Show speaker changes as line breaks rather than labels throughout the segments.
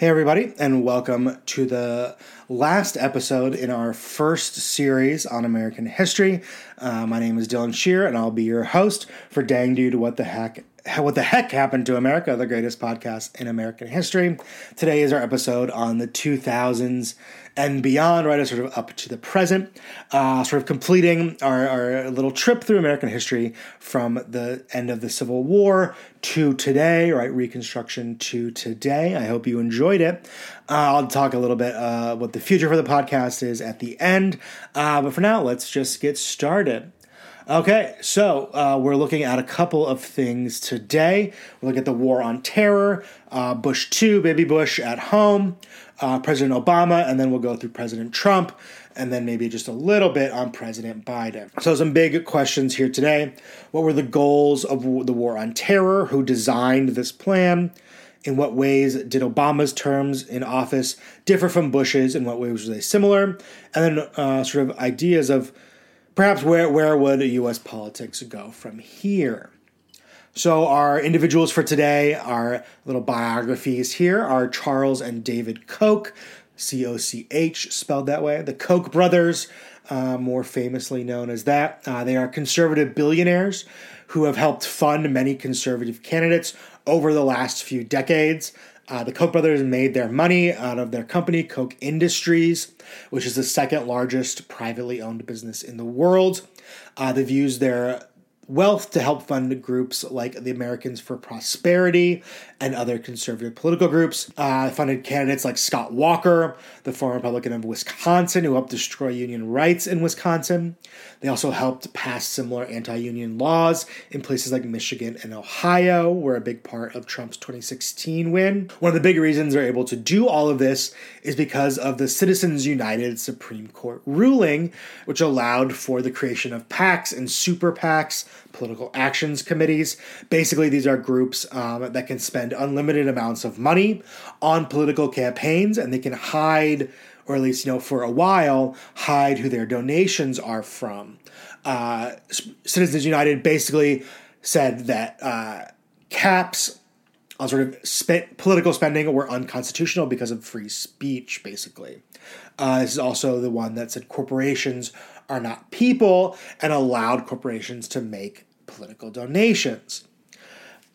Hey, everybody, and welcome to the last episode in our first series on American history. Uh, my name is Dylan Shearer, and I'll be your host for Dang Dude What the Heck what the heck happened to America, the greatest podcast in American history. Today is our episode on the 2000s and beyond, right? Sort of up to the present, uh, sort of completing our, our little trip through American history from the end of the Civil War to today, right? Reconstruction to today. I hope you enjoyed it. Uh, I'll talk a little bit uh, what the future for the podcast is at the end, uh, but for now, let's just get started. Okay, so uh, we're looking at a couple of things today. We'll look at the war on terror, uh, Bush 2, baby Bush at home, uh, President Obama, and then we'll go through President Trump, and then maybe just a little bit on President Biden. So, some big questions here today. What were the goals of the war on terror? Who designed this plan? In what ways did Obama's terms in office differ from Bush's? In what ways were they similar? And then, uh, sort of ideas of perhaps where, where would US politics go from here? So, our individuals for today, our little biographies here are Charles and David Koch, C O C H, spelled that way, the Koch brothers, uh, more famously known as that. Uh, they are conservative billionaires who have helped fund many conservative candidates over the last few decades. Uh, the Koch brothers made their money out of their company, Koch Industries, which is the second largest privately owned business in the world. Uh, they've used their wealth to help fund groups like the Americans for Prosperity and other conservative political groups. Uh, funded candidates like Scott Walker, the former Republican of Wisconsin, who helped destroy union rights in Wisconsin. They also helped pass similar anti union laws in places like Michigan and Ohio, were a big part of Trump's 2016 win. One of the big reasons they're able to do all of this is because of the Citizens United Supreme Court ruling, which allowed for the creation of PACs and super PACs, political actions committees. Basically, these are groups um, that can spend unlimited amounts of money on political campaigns and they can hide or at least you know for a while hide who their donations are from. Uh, Citizens United basically said that uh, caps on sort of political spending were unconstitutional because of free speech, basically. Uh, this is also the one that said corporations are not people and allowed corporations to make political donations.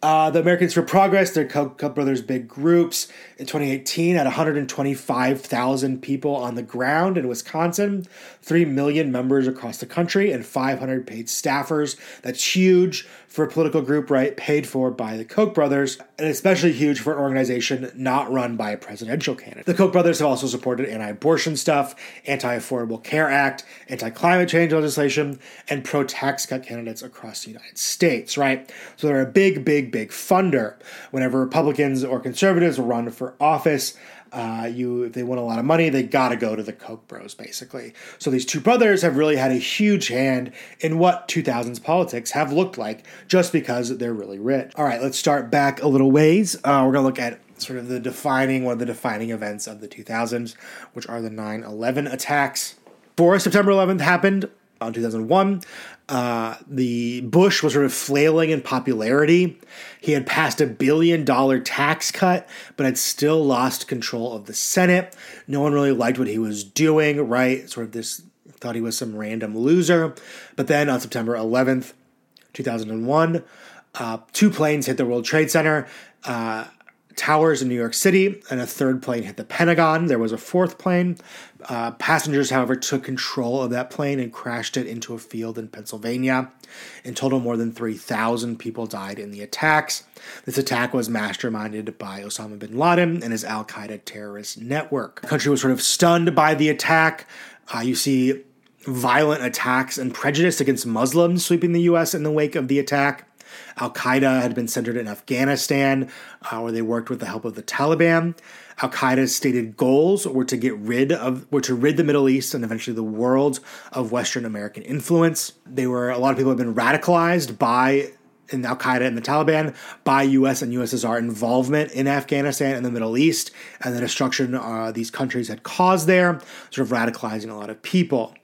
Uh, the Americans for Progress, their Koch brothers' big groups in 2018 had 125,000 people on the ground in Wisconsin, 3 million members across the country, and 500 paid staffers. That's huge for a political group, right? Paid for by the Koch brothers, and especially huge for an organization not run by a presidential candidate. The Koch brothers have also supported anti abortion stuff, anti Affordable Care Act, anti climate change legislation, and pro tax cut candidates across the United States, right? So they're a big, big, big funder. Whenever Republicans or conservatives run for office, uh, you if they want a lot of money, they got to go to the Koch bros, basically. So these two brothers have really had a huge hand in what 2000s politics have looked like, just because they're really rich. All right, let's start back a little ways. Uh, we're gonna look at sort of the defining one of the defining events of the 2000s, which are the 9/11 attacks. Before September 11th happened on 2001, uh, the Bush was sort of flailing in popularity. He had passed a billion dollar tax cut, but had still lost control of the Senate. No one really liked what he was doing, right? Sort of this thought he was some random loser. But then on September 11th, 2001, uh, two planes hit the World Trade Center. Uh, towers in New York City, and a third plane hit the Pentagon. There was a fourth plane. Uh, passengers, however, took control of that plane and crashed it into a field in Pennsylvania. In total, more than 3,000 people died in the attacks. This attack was masterminded by Osama bin Laden and his Al Qaeda terrorist network. The country was sort of stunned by the attack. Uh, you see violent attacks and prejudice against Muslims sweeping the U.S. in the wake of the attack. Al Qaeda had been centered in Afghanistan, uh, where they worked with the help of the Taliban. Al Qaeda's stated goals were to get rid of, were to rid the Middle East and eventually the world of Western American influence. They were a lot of people have been radicalized by in Al Qaeda and the Taliban by U.S. and USSR involvement in Afghanistan and the Middle East and the destruction uh, these countries had caused there, sort of radicalizing a lot of people.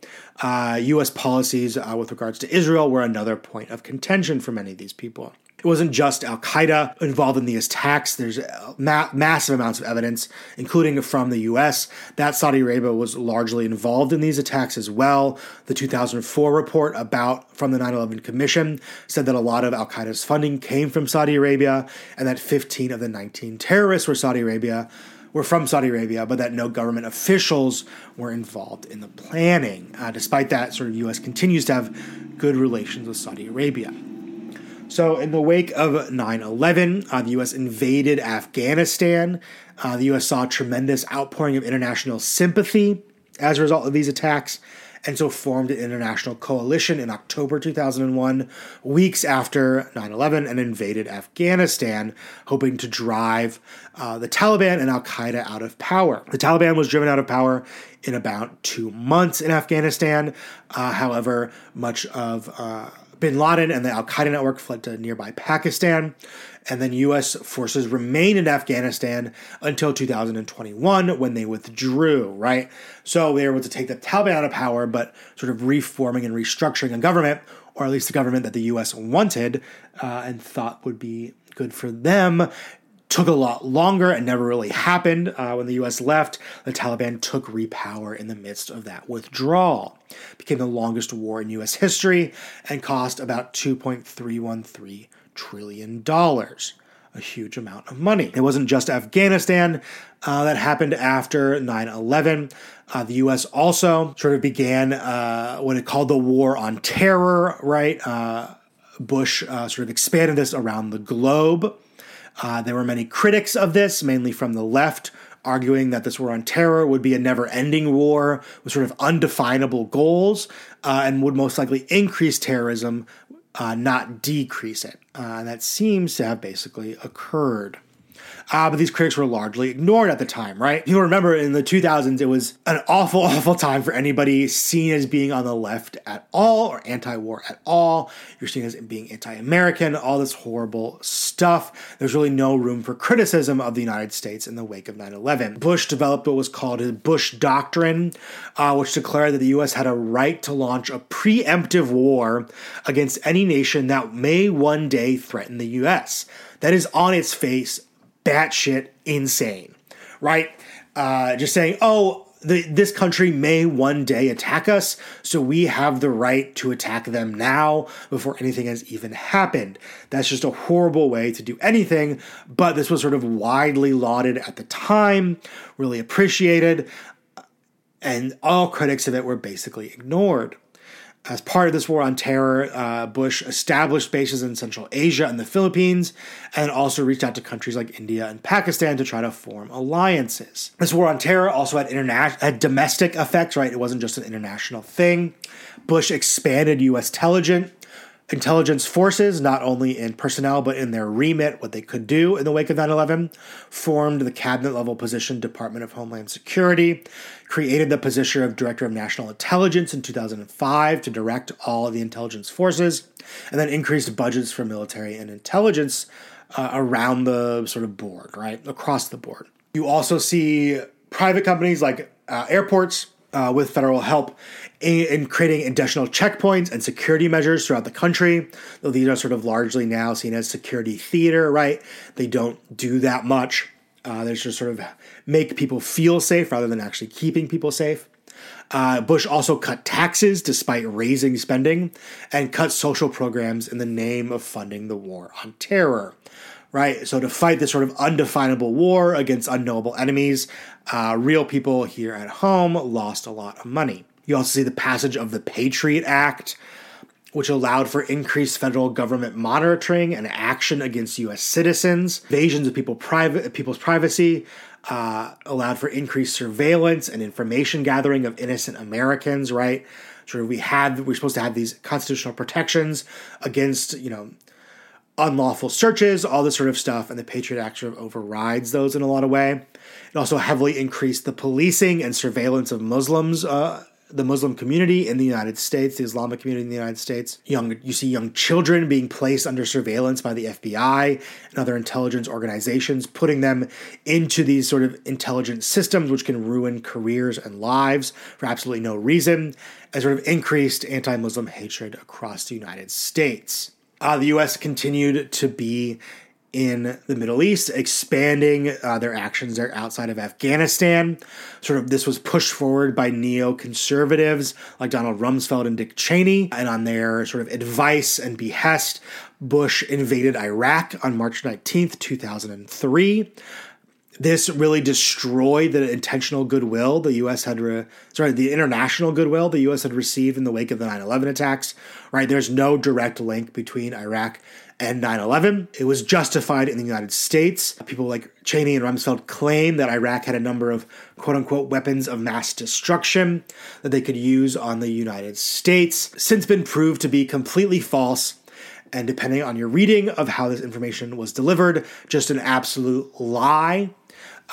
Uh, U.S. policies uh, with regards to Israel were another point of contention for many of these people. It wasn't just Al Qaeda involved in these attacks. There's ma- massive amounts of evidence, including from the US, that Saudi Arabia was largely involved in these attacks as well. The 2004 report about from the 9 11 Commission said that a lot of Al Qaeda's funding came from Saudi Arabia and that 15 of the 19 terrorists were Saudi Arabia were from Saudi Arabia, but that no government officials were involved in the planning. Uh, despite that, sort of U.S. continues to have good relations with Saudi Arabia. So, in the wake of 9 11, uh, the U.S. invaded Afghanistan. Uh, the U.S. saw a tremendous outpouring of international sympathy as a result of these attacks, and so formed an international coalition in October 2001, weeks after 9 11, and invaded Afghanistan, hoping to drive uh, the Taliban and Al Qaeda out of power. The Taliban was driven out of power in about two months in Afghanistan. Uh, however, much of uh, bin Laden and the Al Qaeda network fled to nearby Pakistan, and then U.S. forces remained in Afghanistan until 2021 when they withdrew, right? So they were able to take the Taliban out of power, but sort of reforming and restructuring a government, or at least the government that the U.S. wanted uh, and thought would be good for them took a lot longer and never really happened. Uh, when the US left, the Taliban took repower in the midst of that withdrawal. It became the longest war in US history and cost about 2.313 trillion dollars. A huge amount of money. It wasn't just Afghanistan uh, that happened after 9 11. Uh, the US also sort of began uh, what it called the War on Terror, right? Uh, Bush uh, sort of expanded this around the globe. Uh, there were many critics of this, mainly from the left, arguing that this war on terror would be a never ending war with sort of undefinable goals and would most likely increase terrorism, uh, not decrease it. Uh, that seems to have basically occurred. Uh, but these critics were largely ignored at the time, right? You'll remember in the 2000s, it was an awful, awful time for anybody seen as being on the left at all or anti war at all. You're seen as being anti American, all this horrible stuff. There's really no room for criticism of the United States in the wake of 9 11. Bush developed what was called his Bush Doctrine, uh, which declared that the U.S. had a right to launch a preemptive war against any nation that may one day threaten the U.S. That is on its face batshit insane, right? Uh, just saying, oh, the, this country may one day attack us, so we have the right to attack them now before anything has even happened. That's just a horrible way to do anything, but this was sort of widely lauded at the time, really appreciated, and all critics of it were basically ignored. As part of this war on terror, uh, Bush established bases in Central Asia and the Philippines, and also reached out to countries like India and Pakistan to try to form alliances. This war on terror also had international, had domestic effects, right? It wasn't just an international thing. Bush expanded U.S. intelligence intelligence forces, not only in personnel but in their remit, what they could do in the wake of 9 11, formed the cabinet level position Department of Homeland Security, created the position of Director of National Intelligence in 2005 to direct all of the intelligence forces, and then increased budgets for military and intelligence uh, around the sort of board, right? Across the board. You also see private companies like uh, airports uh, with federal help in, in, creating additional checkpoints and security measures throughout the country. Though these are sort of largely now seen as security theater, right? They don't do that much. Uh, they just sort of make people feel safe rather than actually keeping people safe. Uh, Bush also cut taxes despite raising spending and cut social programs in the name of funding the war on terror right? So to fight this sort of undefinable war against unknowable enemies, uh, real people here at home lost a lot of money. You also see the passage of the Patriot Act, which allowed for increased federal government monitoring and action against U.S. citizens, invasions of people private, people's privacy, uh, allowed for increased surveillance and information gathering of innocent Americans. Right, of we had we're supposed to have these constitutional protections against you know unlawful searches, all this sort of stuff, and the Patriot Act sort of overrides those in a lot of way. It also heavily increased the policing and surveillance of Muslims, uh, the Muslim community in the United States, the Islamic community in the United States. Young, you see young children being placed under surveillance by the FBI and other intelligence organizations, putting them into these sort of intelligence systems, which can ruin careers and lives for absolutely no reason, and sort of increased anti-Muslim hatred across the United States. Uh, the U.S. continued to be in the Middle East, expanding uh, their actions there outside of Afghanistan. Sort of this was pushed forward by neoconservatives like Donald Rumsfeld and Dick Cheney, and on their sort of advice and behest, Bush invaded Iraq on March 19th, 2003 this really destroyed the intentional goodwill the U.S. had, re- sorry, the international goodwill the U.S. had received in the wake of the 9/11 attacks. Right, there's no direct link between Iraq and 9/11. It was justified in the United States. People like Cheney and Rumsfeld claim that Iraq had a number of "quote unquote" weapons of mass destruction that they could use on the United States. Since been proved to be completely false and depending on your reading of how this information was delivered, just an absolute lie.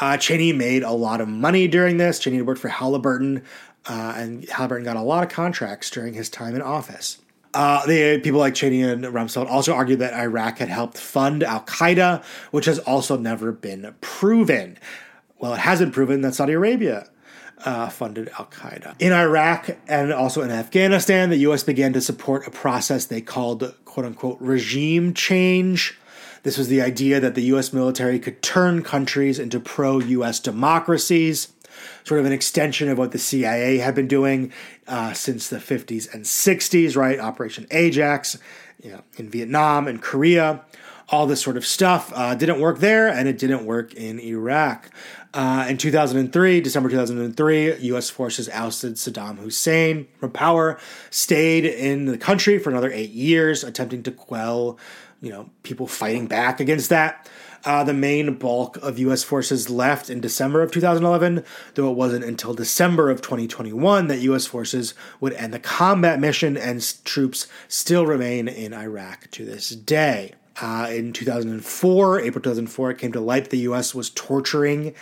Uh, Cheney made a lot of money during this. Cheney worked for Halliburton, uh, and Halliburton got a lot of contracts during his time in office. Uh, the people like Cheney and Rumsfeld also argued that Iraq had helped fund Al Qaeda, which has also never been proven. Well, it has been proven that Saudi Arabia uh, funded Al Qaeda. In Iraq and also in Afghanistan, the U.S. began to support a process they called quote unquote regime change. This was the idea that the US military could turn countries into pro US democracies, sort of an extension of what the CIA had been doing uh, since the 50s and 60s, right? Operation Ajax, you know, in Vietnam and Korea. All this sort of stuff uh, didn't work there, and it didn't work in Iraq. Uh, in 2003, December 2003, U.S. forces ousted Saddam Hussein from power, stayed in the country for another eight years, attempting to quell you know, people fighting back against that. Uh, the main bulk of U.S. forces left in December of 2011, though it wasn't until December of 2021 that U.S. forces would end the combat mission and troops still remain in Iraq to this day. Uh, in 2004, April 2004, it came to light that the U.S. was torturing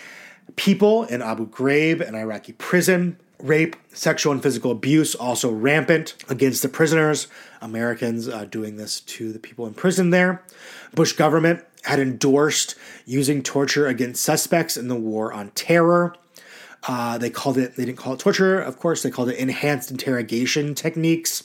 people in Abu Ghraib, an Iraqi prison. Rape, sexual, and physical abuse also rampant against the prisoners. Americans uh, doing this to the people in prison there. Bush government had endorsed using torture against suspects in the war on terror. Uh, they called it, they didn't call it torture, of course, they called it enhanced interrogation techniques.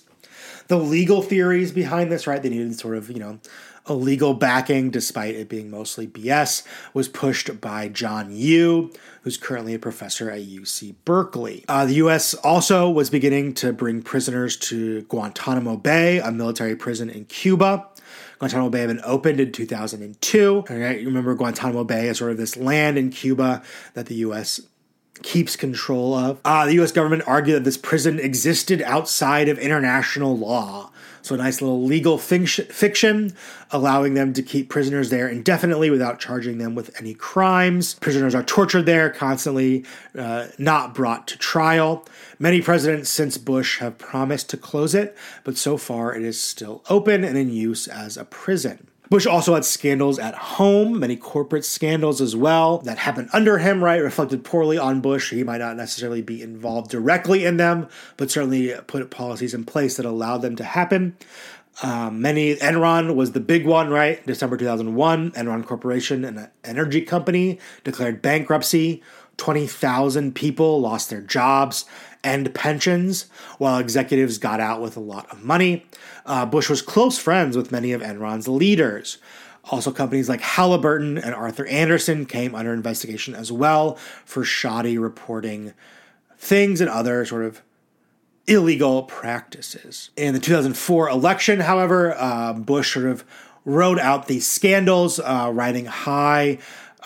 The legal theories behind this, right? They needed sort of, you know, a legal backing, despite it being mostly BS, was pushed by John Yoo, who's currently a professor at UC Berkeley. Uh, the U.S. also was beginning to bring prisoners to Guantanamo Bay, a military prison in Cuba. Guantanamo Bay had been opened in 2002. Right, you remember Guantanamo Bay as sort of this land in Cuba that the U.S keeps control of. Uh, the U.S. government argued that this prison existed outside of international law so a nice little legal fiction, allowing them to keep prisoners there indefinitely without charging them with any crimes. Prisoners are tortured there constantly, uh, not brought to trial. Many presidents since Bush have promised to close it, but so far it is still open and in use as a prison. Bush also had scandals at home, many corporate scandals as well that happened under him, right? Reflected poorly on Bush. He might not necessarily be involved directly in them, but certainly put policies in place that allowed them to happen. Um, many Enron was the big one, right? December 2001, Enron Corporation, an energy company, declared bankruptcy. 20,000 people lost their jobs and pensions, while executives got out with a lot of money. Uh, Bush was close friends with many of Enron's leaders. Also, companies like Halliburton and Arthur Andersen came under investigation as well for shoddy reporting things and other sort of illegal practices. In the 2004 election, however, uh, Bush sort of rode out these scandals, uh, riding high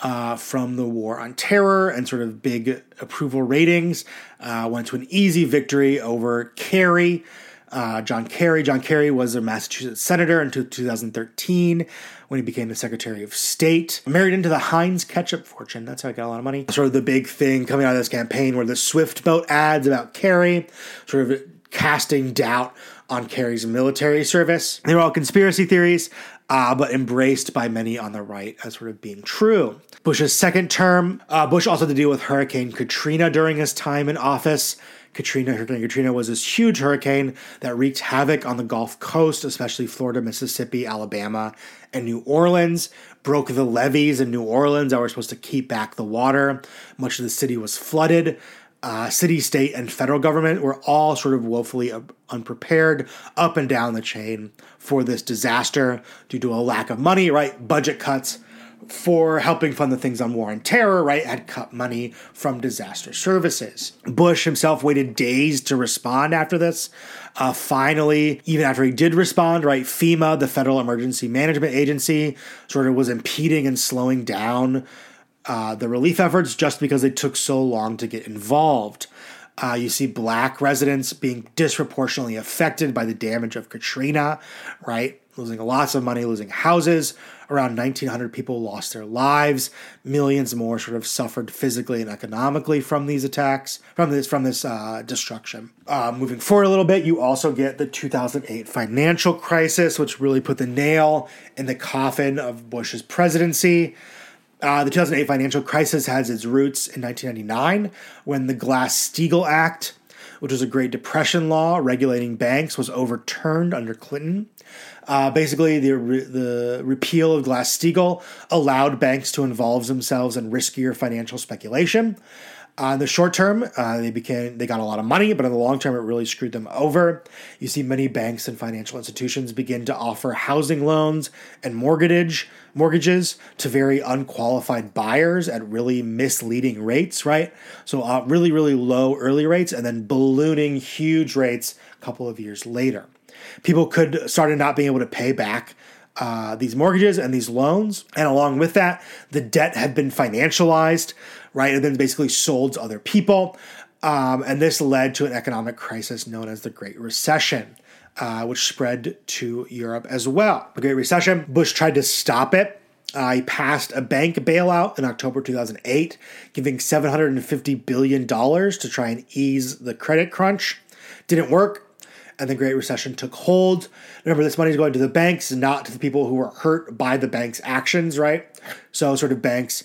uh, from the war on terror and sort of big approval ratings. Uh, went to an easy victory over Kerry. Uh, John Kerry. John Kerry was a Massachusetts senator until 2013 when he became the Secretary of State. Married into the Heinz ketchup fortune. That's how I got a lot of money. Sort of the big thing coming out of this campaign were the Swift boat ads about Kerry, sort of casting doubt on Kerry's military service. They were all conspiracy theories, uh, but embraced by many on the right as sort of being true. Bush's second term, uh, Bush also had to deal with Hurricane Katrina during his time in office. Katrina, Hurricane Katrina was this huge hurricane that wreaked havoc on the Gulf Coast, especially Florida, Mississippi, Alabama, and New Orleans. Broke the levees in New Orleans that were supposed to keep back the water. Much of the city was flooded. Uh, city, state, and federal government were all sort of woefully unprepared up and down the chain for this disaster due to a lack of money, right? Budget cuts for helping fund the things on war and terror, right? Had cut money from disaster services. Bush himself waited days to respond after this. Uh, finally, even after he did respond, right, FEMA, the Federal Emergency Management Agency, sort of was impeding and slowing down uh, the relief efforts just because they took so long to get involved. Uh, you see black residents being disproportionately affected by the damage of Katrina, right? Losing lots of money, losing houses. Around 1,900 people lost their lives. Millions more sort of suffered physically and economically from these attacks, from this from this uh, destruction. Uh, moving forward a little bit, you also get the 2008 financial crisis, which really put the nail in the coffin of Bush's presidency. Uh, the 2008 financial crisis has its roots in 1999 when the Glass Steagall Act, which was a Great Depression law regulating banks, was overturned under Clinton. Uh, basically, the, the repeal of Glass Steagall allowed banks to involve themselves in riskier financial speculation. Uh, in the short term, uh, they became they got a lot of money, but in the long term, it really screwed them over. You see many banks and financial institutions begin to offer housing loans and mortgage mortgages to very unqualified buyers at really misleading rates, right? So uh, really, really low early rates, and then ballooning huge rates a couple of years later. People could started not being able to pay back uh, these mortgages and these loans. And along with that, the debt had been financialized, right? And then basically sold to other people. Um, and this led to an economic crisis known as the Great Recession, uh, which spread to Europe as well. The Great Recession, Bush tried to stop it. Uh, he passed a bank bailout in October 2008, giving $750 billion to try and ease the credit crunch. Didn't work and the Great Recession took hold. Remember, this money is going to the banks, not to the people who were hurt by the bank's actions, right? So, sort of banks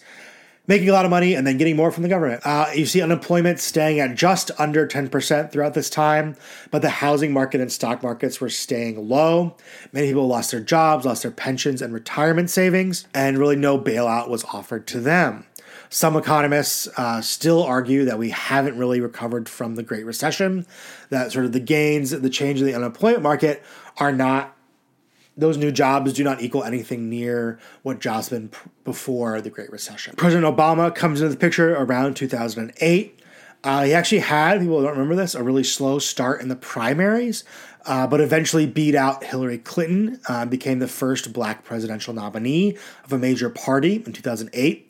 making a lot of money and then getting more from the government. Uh, you see unemployment staying at just under 10% throughout this time, but the housing market and stock markets were staying low. Many people lost their jobs, lost their pensions and retirement savings, and really no bailout was offered to them. Some economists uh, still argue that we haven't really recovered from the Great Recession, that sort of the gains, the change in the unemployment market are not, those new jobs do not equal anything near what jobs been before the Great Recession. President Obama comes into the picture around 2008. Uh, he actually had, people don't remember this, a really slow start in the primaries, uh, but eventually beat out Hillary Clinton, uh, became the first black presidential nominee of a major party in 2008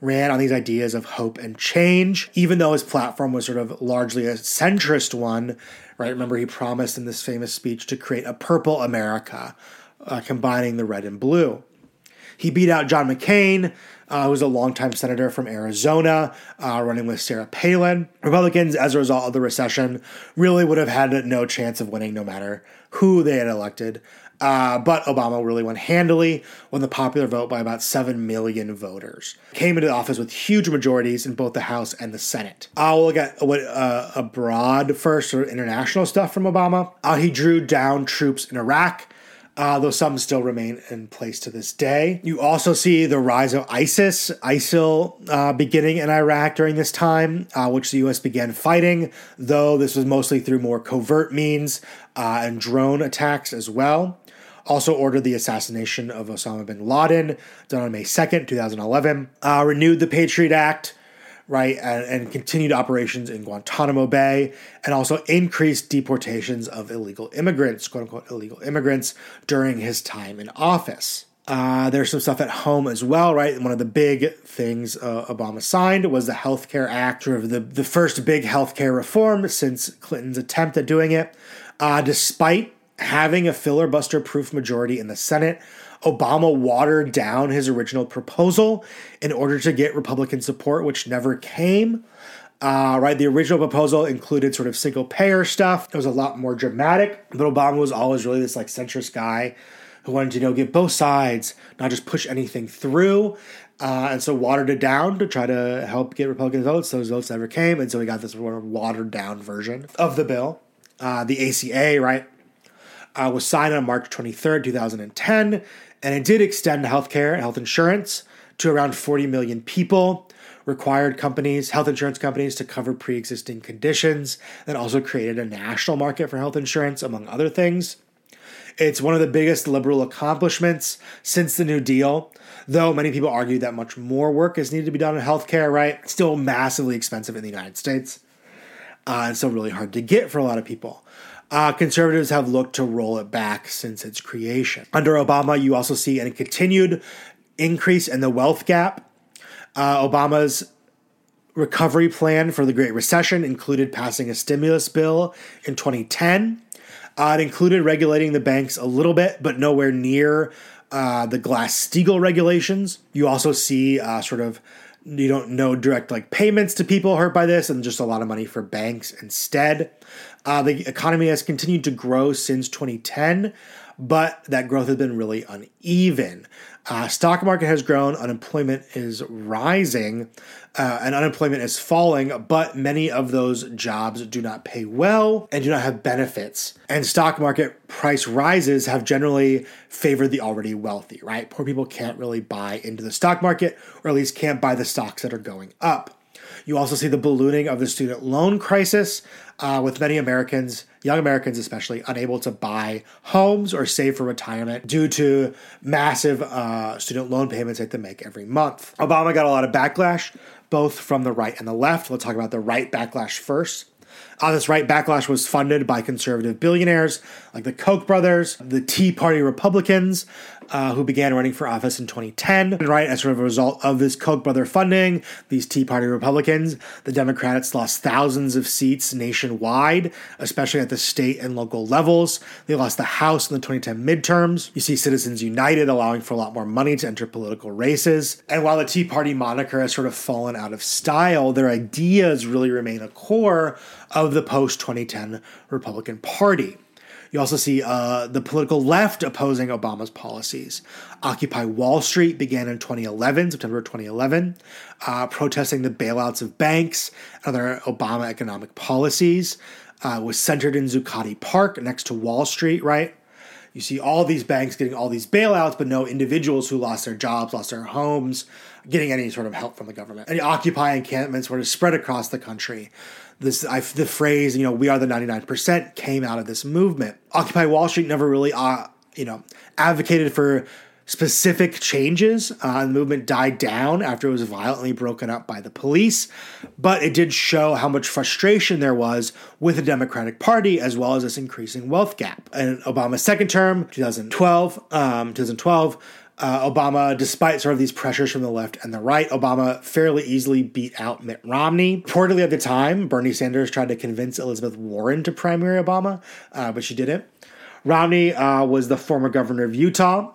ran on these ideas of hope and change, even though his platform was sort of largely a centrist one. Right? Remember, he promised in this famous speech to create a purple America, uh, combining the red and blue. He beat out John McCain, uh, who was a longtime senator from Arizona, uh, running with Sarah Palin. Republicans, as a result of the recession, really would have had no chance of winning no matter who they had elected. Uh, but Obama really went handily, won the popular vote by about 7 million voters. Came into office with huge majorities in both the House and the Senate. I'll look at what uh, abroad first, or international stuff from Obama. Uh, he drew down troops in Iraq. Uh, though some still remain in place to this day. You also see the rise of ISIS, ISIL, uh, beginning in Iraq during this time, uh, which the U.S. began fighting, though this was mostly through more covert means uh, and drone attacks as well also ordered the assassination of Osama bin Laden, done on May 2nd, 2011, uh, renewed the Patriot Act, right, and, and, continued operations in Guantanamo Bay, and also increased deportations of illegal immigrants, quote unquote illegal immigrants, during his time in office. Uh, there's some stuff at home as well, right? One of the big things uh, Obama signed was the Health Care Act, of the, the first big health care reform since Clinton's attempt at doing it. Uh, despite having a filibuster proof majority in the Senate, Obama watered down his original proposal in order to get Republican support, which never came. Uh, right, the original proposal included sort of single payer stuff. It was a lot more dramatic, but Obama was always really this like centrist guy who wanted to you know get both sides, not just push anything through. Uh, and so watered it down to try to help get Republican votes. Those votes never came, and so we got this watered down version of the bill. Uh, the ACA, right, uh, was signed on March 23rd, 2010, and it did extend healthcare and health insurance to around 40 million people. required companies, health insurance companies, to cover pre existing conditions, and also created a national market for health insurance, among other things. It's one of the biggest liberal accomplishments since the New Deal, though many people argue that much more work is needed to be done in healthcare, right? Still massively expensive in the United States, uh, and still really hard to get for a lot of people. Uh, conservatives have looked to roll it back since its creation. Under Obama, you also see a continued increase in the wealth gap. Uh, Obama's recovery plan for the Great Recession included passing a stimulus bill in 2010. Uh, it included regulating the banks a little bit, but nowhere near uh, the Glass Steagall regulations. You also see uh, sort of you don't know direct like payments to people hurt by this and just a lot of money for banks instead uh, the economy has continued to grow since 2010 but that growth has been really uneven uh, stock market has grown unemployment is rising uh, and unemployment is falling, but many of those jobs do not pay well and do not have benefits. And stock market price rises have generally favored the already wealthy, right? Poor people can't really buy into the stock market, or at least can't buy the stocks that are going up. You also see the ballooning of the student loan crisis, uh, with many Americans, young Americans especially, unable to buy homes or save for retirement due to massive uh, student loan payments they have to make every month. Obama got a lot of backlash both from the right and the left. Let's talk about the right backlash first. Uh, this right backlash was funded by conservative billionaires like the Koch brothers, the Tea Party Republicans, uh, who began running for office in 2010. And right as sort of a result of this Koch brother funding, these Tea Party Republicans, the Democrats lost thousands of seats nationwide, especially at the state and local levels. They lost the House in the 2010 midterms. You see Citizens United allowing for a lot more money to enter political races. And while the Tea Party moniker has sort of fallen out of style, their ideas really remain a core of the post 2010 Republican Party. You also see uh, the political left opposing Obama's policies. Occupy Wall Street began in 2011, September 2011, uh, protesting the bailouts of banks and other Obama economic policies. Uh, was centered in Zuccotti Park next to Wall Street, right? You see all these banks getting all these bailouts, but no individuals who lost their jobs, lost their homes, getting any sort of help from the government. And Occupy encampments were spread across the country. This I, the phrase you know we are the 99% came out of this movement. Occupy wall street never really uh, you know advocated for specific changes. Uh, the movement died down after it was violently broken up by the police but it did show how much frustration there was with the democratic party as well as this increasing wealth gap. And obama's second term 2012 um, 2012 uh, Obama, despite sort of these pressures from the left and the right, Obama fairly easily beat out Mitt Romney. Reportedly at the time, Bernie Sanders tried to convince Elizabeth Warren to primary Obama, uh, but she didn't. Romney uh, was the former governor of Utah.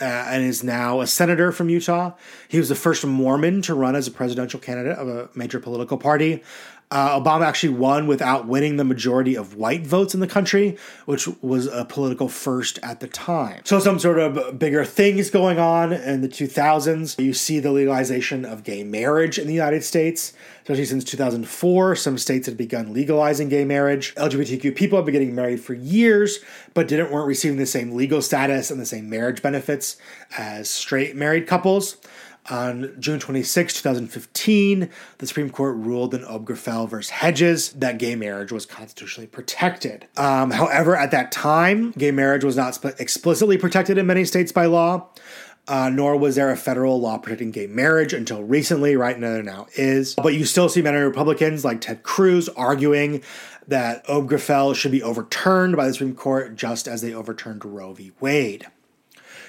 Uh, and is now a senator from Utah. He was the first Mormon to run as a presidential candidate of a major political party. Uh, Obama actually won without winning the majority of white votes in the country, which was a political first at the time. So, some sort of bigger things going on in the 2000s. You see the legalization of gay marriage in the United States, especially since 2004. Some states had begun legalizing gay marriage. LGBTQ people have been getting married for years, but didn't weren't receiving the same legal status and the same marriage benefits as straight married couples. On June 26, 2015, the Supreme Court ruled in Obergefell versus Hodges that gay marriage was constitutionally protected. Um, however, at that time, gay marriage was not explicitly protected in many states by law. Uh, nor was there a federal law protecting gay marriage until recently. Right now, there now is. But you still see many Republicans like Ted Cruz arguing that Obergefell should be overturned by the Supreme Court just as they overturned Roe v. Wade.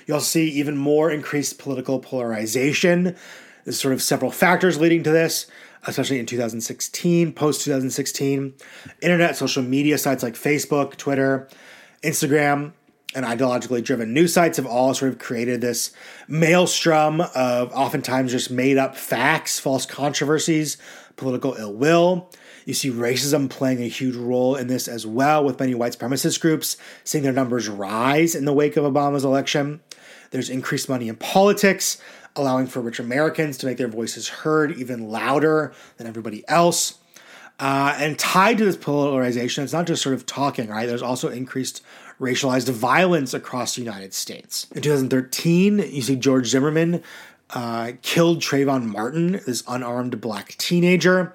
You'll see even more increased political polarization. There's sort of several factors leading to this, especially in 2016, post 2016. Internet, social media sites like Facebook, Twitter, Instagram, and ideologically driven news sites have all sort of created this maelstrom of oftentimes just made up facts, false controversies, political ill will. You see racism playing a huge role in this as well, with many white supremacist groups seeing their numbers rise in the wake of Obama's election. There's increased money in politics, allowing for rich Americans to make their voices heard even louder than everybody else. Uh, and tied to this polarization, it's not just sort of talking, right? There's also increased racialized violence across the United States. In 2013, you see George Zimmerman uh, killed Trayvon Martin, this unarmed black teenager.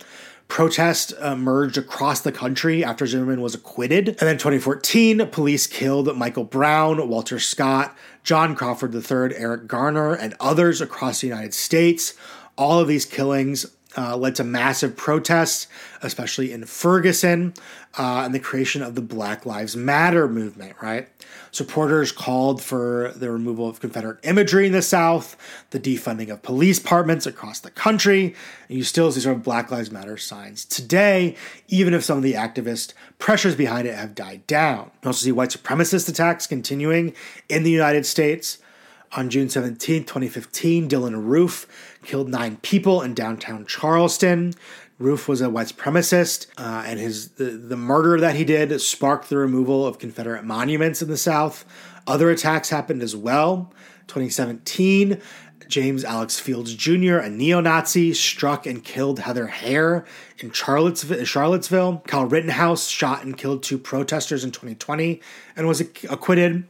Protest emerged across the country after Zimmerman was acquitted. And then 2014, police killed Michael Brown, Walter Scott, John Crawford III, Eric Garner, and others across the United States. All of these killings uh, led to massive protests, especially in Ferguson, uh, and the creation of the Black Lives Matter movement, right? Supporters called for the removal of Confederate imagery in the South, the defunding of police departments across the country, and you still see sort of Black Lives Matter signs today, even if some of the activist pressures behind it have died down. You also see white supremacist attacks continuing in the United States. On June 17, 2015, Dylann Roof killed nine people in downtown Charleston. Roof was a white supremacist, uh, and his the, the murder that he did sparked the removal of Confederate monuments in the South. Other attacks happened as well. 2017, James Alex Fields Jr., a neo Nazi, struck and killed Heather Heyer in Charlottesville. Charlottesville. Kyle Rittenhouse shot and killed two protesters in 2020 and was acquitted.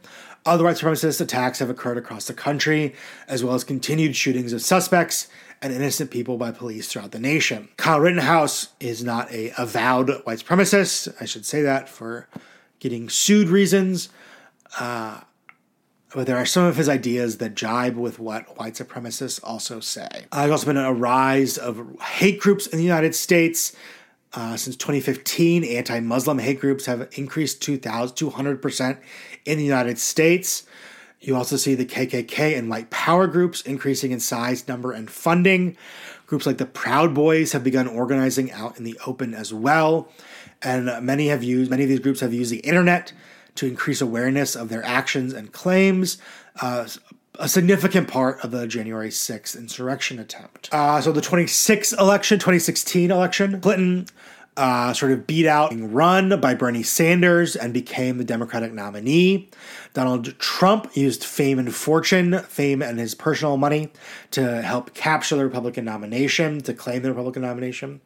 Other white supremacist attacks have occurred across the country, as well as continued shootings of suspects and innocent people by police throughout the nation. Kyle Rittenhouse is not a avowed white supremacist. I should say that for getting sued reasons. Uh, but there are some of his ideas that jibe with what white supremacists also say. Uh, there's also been a rise of hate groups in the United States. Uh, since 2015, anti Muslim hate groups have increased 200% in the United States. You also see the KKK and white power groups increasing in size, number, and funding. Groups like the Proud Boys have begun organizing out in the open as well. And many have used many of these groups have used the internet to increase awareness of their actions and claims. Uh, a significant part of the January 6th insurrection attempt. Uh, so the 26 election, 2016 election, Clinton uh, sort of beat out and run by Bernie Sanders and became the Democratic nominee. Donald Trump used fame and fortune, fame and his personal money, to help capture the Republican nomination, to claim the Republican nomination.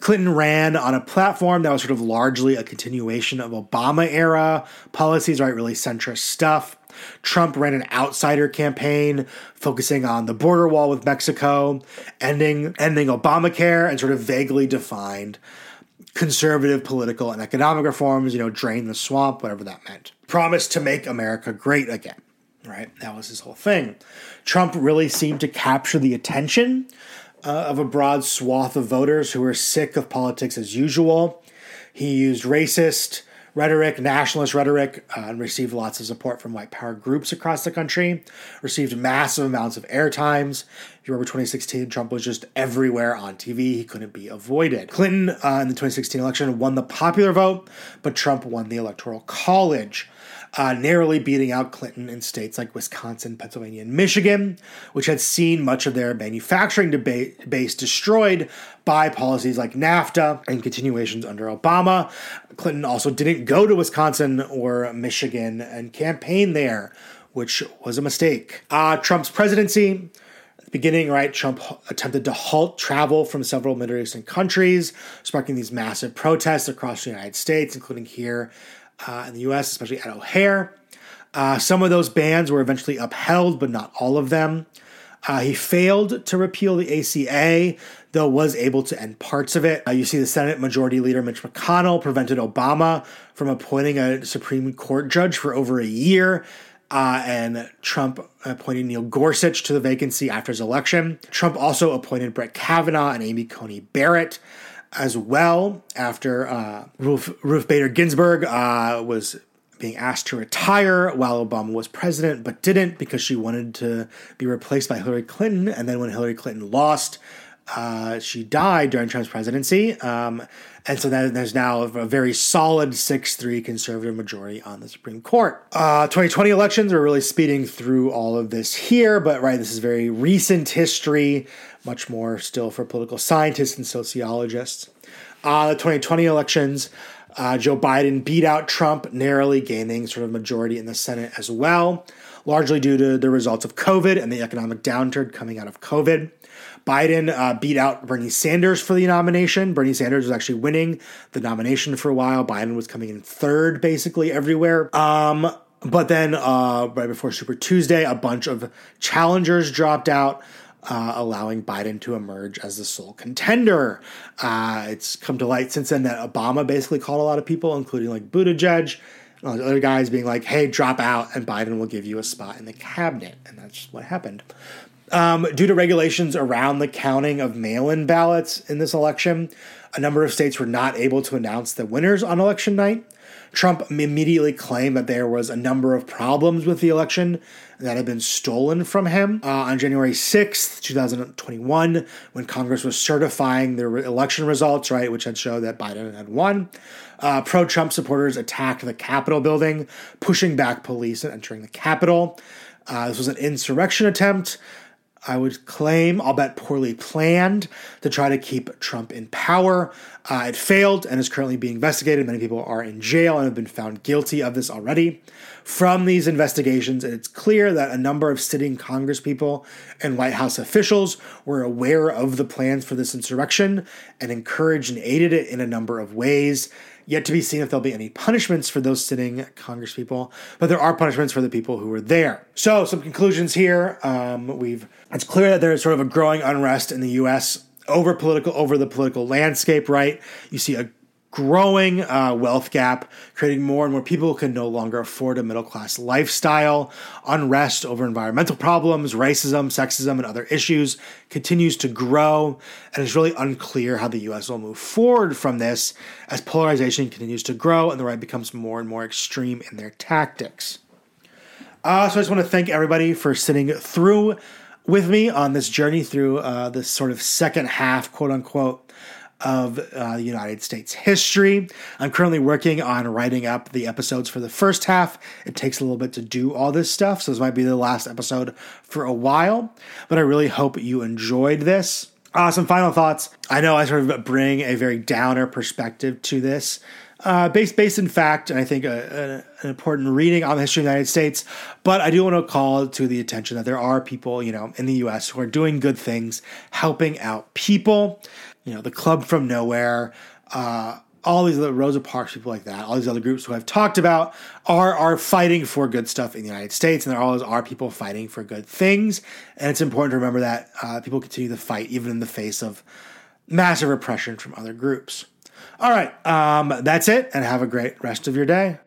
Clinton ran on a platform that was sort of largely a continuation of Obama era policies, right? Really centrist stuff. Trump ran an outsider campaign focusing on the border wall with Mexico, ending ending Obamacare, and sort of vaguely defined conservative political and economic reforms, you know, drain the swamp, whatever that meant. Promised to make America great again, right? That was his whole thing. Trump really seemed to capture the attention uh, of a broad swath of voters who were sick of politics as usual. He used racist, rhetoric, nationalist rhetoric, uh, and received lots of support from white power groups across the country. Received massive amounts of airtimes. If you remember 2016, Trump was just everywhere on TV. He couldn't be avoided. Clinton uh, in the 2016 election won the popular vote, but Trump won the electoral college uh, narrowly beating out Clinton in states like Wisconsin, Pennsylvania, and Michigan, which had seen much of their manufacturing debate base destroyed by policies like NAFTA and continuations under Obama. Clinton also didn't go to Wisconsin or Michigan and campaign there, which was a mistake. Uh, Trump's presidency beginning, right, Trump attempted to halt travel from several Middle Eastern countries, sparking these massive protests across the United States, including here uh, in the US, especially at O'Hare. Uh, some of those bans were eventually upheld, but not all of them. Uh, he failed to repeal the ACA, though was able to end parts of it. Uh, you see the Senate Majority Leader Mitch McConnell prevented Obama from appointing a Supreme Court judge for over a year. Uh, and Trump appointed Neil Gorsuch to the vacancy after his election. Trump also appointed Brett Kavanaugh and Amy Coney Barrett as well after uh, Ruth, Ruth Bader Ginsburg uh, was being asked to retire while Obama was president, but didn't because she wanted to be replaced by Hillary Clinton. And then when Hillary Clinton lost, uh, she died during Trump's presidency. Um, and so then there's now a very solid 6 3 conservative majority on the Supreme Court. Uh, 2020 elections, are really speeding through all of this here, but right, this is very recent history, much more still for political scientists and sociologists. Uh, the 2020 elections, uh, Joe Biden beat out Trump, narrowly gaining sort of majority in the Senate as well, largely due to the results of COVID and the economic downturn coming out of COVID. Biden uh, beat out Bernie Sanders for the nomination. Bernie Sanders was actually winning the nomination for a while. Biden was coming in third basically everywhere. Um, But then, uh, right before Super Tuesday, a bunch of challengers dropped out, uh, allowing Biden to emerge as the sole contender. Uh, it's come to light since then that Obama basically called a lot of people, including like Buttigieg, and other guys, being like, "Hey, drop out, and Biden will give you a spot in the cabinet," and that's what happened. Um, due to regulations around the counting of mail in ballots in this election, a number of states were not able to announce the winners on election night. Trump immediately claimed that there was a number of problems with the election that had been stolen from him. Uh, on January 6th, 2021, when Congress was certifying the re- election results, right, which had showed that Biden had won, uh, pro Trump supporters attacked the Capitol building, pushing back police and entering the Capitol. Uh, this was an insurrection attempt. I would claim, I'll bet poorly planned, to try to keep Trump in power. Uh, it failed and is currently being investigated. Many people are in jail and have been found guilty of this already. From these investigations, it's clear that a number of sitting Congresspeople and White House officials were aware of the plans for this insurrection and encouraged and aided it in a number of ways. Yet to be seen if there'll be any punishments for those sitting congresspeople, but there are punishments for the people who were there. So, some conclusions here. Um, we've it's clear that there is sort of a growing unrest in the U.S. over political over the political landscape. Right, you see a growing uh, wealth gap, creating more and more people who can no longer afford a middle class lifestyle. Unrest over environmental problems, racism, sexism, and other issues continues to grow, and it's really unclear how the U.S. will move forward from this as polarization continues to grow and the right becomes more and more extreme in their tactics. Uh, so I just want to thank everybody for sitting through with me on this journey through uh, this sort of second half, quote unquote, of uh, the United States history. I'm currently working on writing up the episodes for the first half. It takes a little bit to do all this stuff, so this might be the last episode for a while, but I really hope you enjoyed this. Uh, some final thoughts. I know I sort of bring a very downer perspective to this. Uh, based based in fact, and I think a, a, an important reading on the history of the United States. But I do want to call to the attention that there are people, you know, in the U.S. who are doing good things, helping out people you know, the Club from Nowhere, uh, all these other Rosa Parks people like that, all these other groups who I've talked about are are fighting for good stuff in the United States, and there always are people fighting for good things. And it's important to remember that uh, people continue to fight even in the face of massive repression from other groups. All right, um, that's it, and have a great rest of your day.